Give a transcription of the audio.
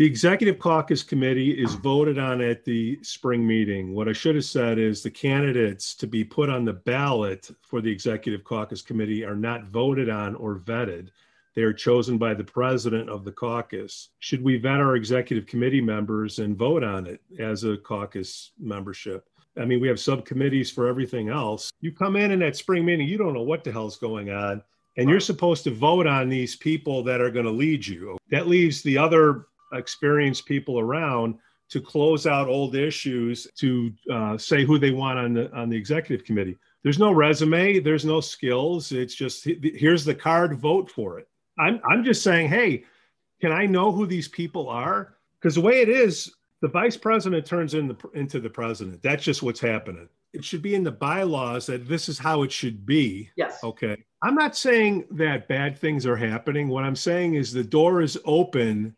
The executive caucus committee is voted on at the spring meeting. What I should have said is the candidates to be put on the ballot for the executive caucus committee are not voted on or vetted. They are chosen by the president of the caucus. Should we vet our executive committee members and vote on it as a caucus membership? I mean, we have subcommittees for everything else. You come in in that spring meeting, you don't know what the hell's going on. And you're supposed to vote on these people that are going to lead you. That leaves the other experienced people around to close out old issues to uh, say who they want on the on the executive committee. There's no resume there's no skills it's just here's the card vote for it. I'm i'm just saying hey can i know who these people are? Because the way it is the vice president turns in the, into the president. That's just what's happening. It should be in the bylaws that this is how it should be. Yes. Okay. I'm not saying that bad things are happening. What i'm saying is the door is open